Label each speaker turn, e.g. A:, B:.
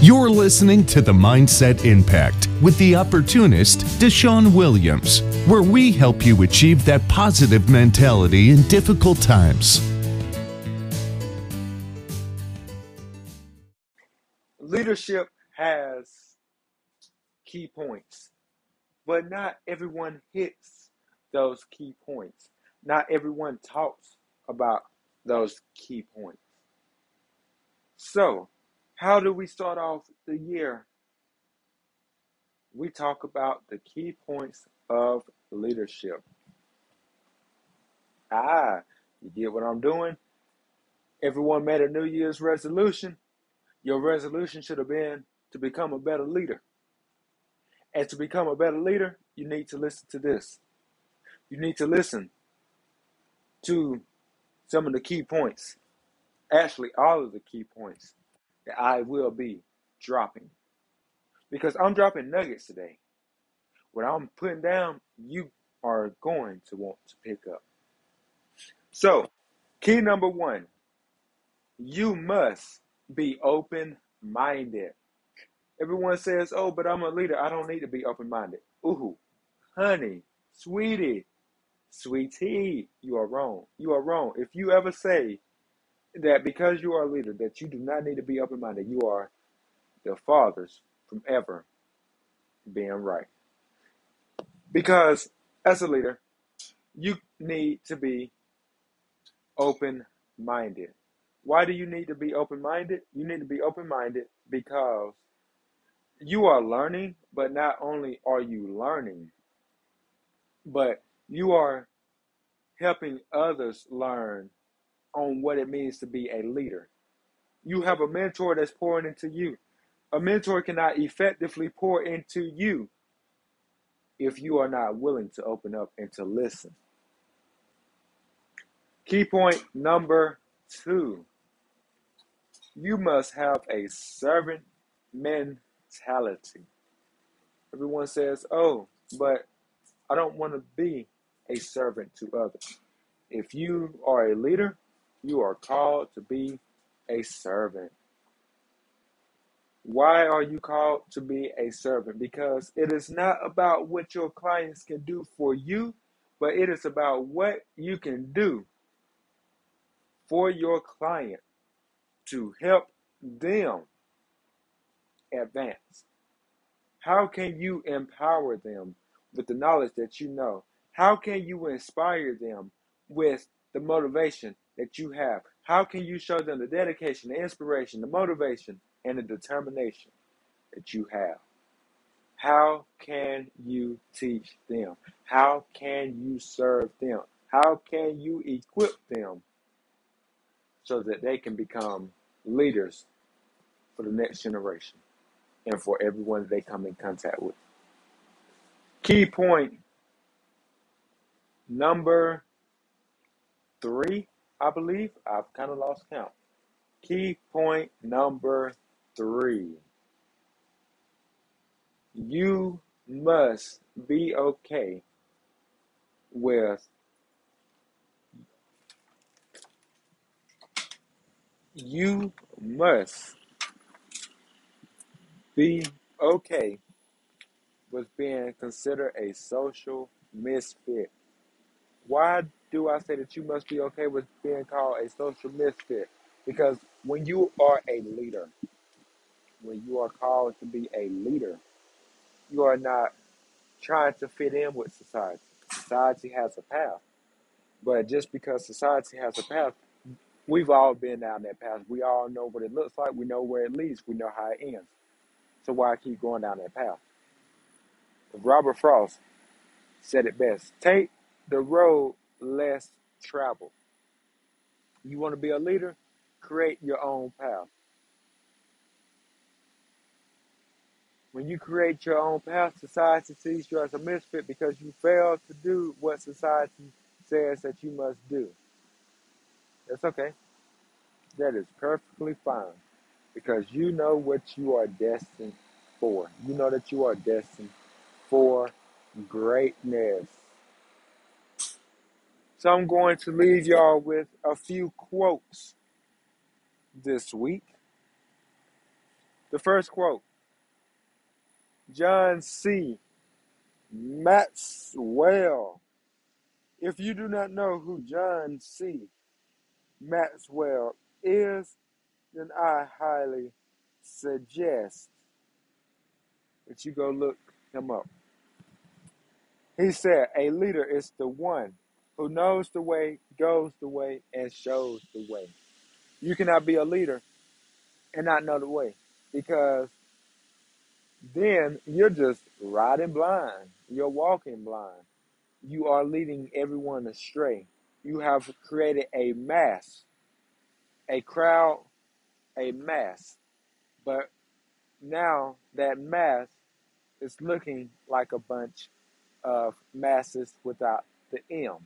A: You're listening to The Mindset Impact with the opportunist, DeShaun Williams, where we help you achieve that positive mentality in difficult times.
B: Leadership has key points, but not everyone hits those key points. Not everyone talks about those key points. So, how do we start off the year? We talk about the key points of leadership. Ah, you get what I'm doing? Everyone made a New Year's resolution. Your resolution should have been to become a better leader. And to become a better leader, you need to listen to this. You need to listen to some of the key points. Actually, all of the key points that I will be dropping. Because I'm dropping nuggets today. What I'm putting down, you are going to want to pick up. So, key number one you must be open minded. Everyone says, Oh, but I'm a leader. I don't need to be open minded. Ooh, honey, sweetie, sweetie, you are wrong. You are wrong. If you ever say that because you are a leader, that you do not need to be open minded. You are the fathers from ever being right. Because as a leader, you need to be open minded. Why do you need to be open minded? You need to be open minded because you are learning, but not only are you learning, but you are helping others learn on what it means to be a leader. You have a mentor that's pouring into you. A mentor cannot effectively pour into you if you are not willing to open up and to listen. Key point number two you must have a servant mentality. Everyone says, Oh, but I don't want to be a servant to others. If you are a leader, you are called to be a servant. Why are you called to be a servant? Because it is not about what your clients can do for you, but it is about what you can do for your client to help them advance. How can you empower them with the knowledge that you know? How can you inspire them with the motivation that you have? How can you show them the dedication, the inspiration, the motivation, and the determination that you have? How can you teach them? How can you serve them? How can you equip them so that they can become leaders for the next generation and for everyone they come in contact with? Key point number three I believe. I've kind of lost count. Key point number three. You must be okay with you must be okay with being considered a social misfit. Why do I say that you must be okay with being called a social misfit? Because when you are a leader, when you are called to be a leader, you are not trying to fit in with society. Society has a path. But just because society has a path, we've all been down that path. We all know what it looks like. We know where it leads. We know how it ends. So why keep going down that path? Robert Frost said it best. Take the road less travel. You want to be a leader? Create your own path. When you create your own path, society sees you as a misfit because you failed to do what society says that you must do. That's okay. That is perfectly fine because you know what you are destined for. You know that you are destined for greatness. So I'm going to leave y'all with a few quotes this week. The first quote John C. Maxwell. If you do not know who John C. Maxwell is, then I highly suggest that you go look him up. He said, A leader is the one who knows the way, goes the way, and shows the way. You cannot be a leader and not know the way because then you're just riding blind. You're walking blind. You are leading everyone astray. You have created a mass, a crowd, a mass. But now that mass is looking like a bunch of masses without the M.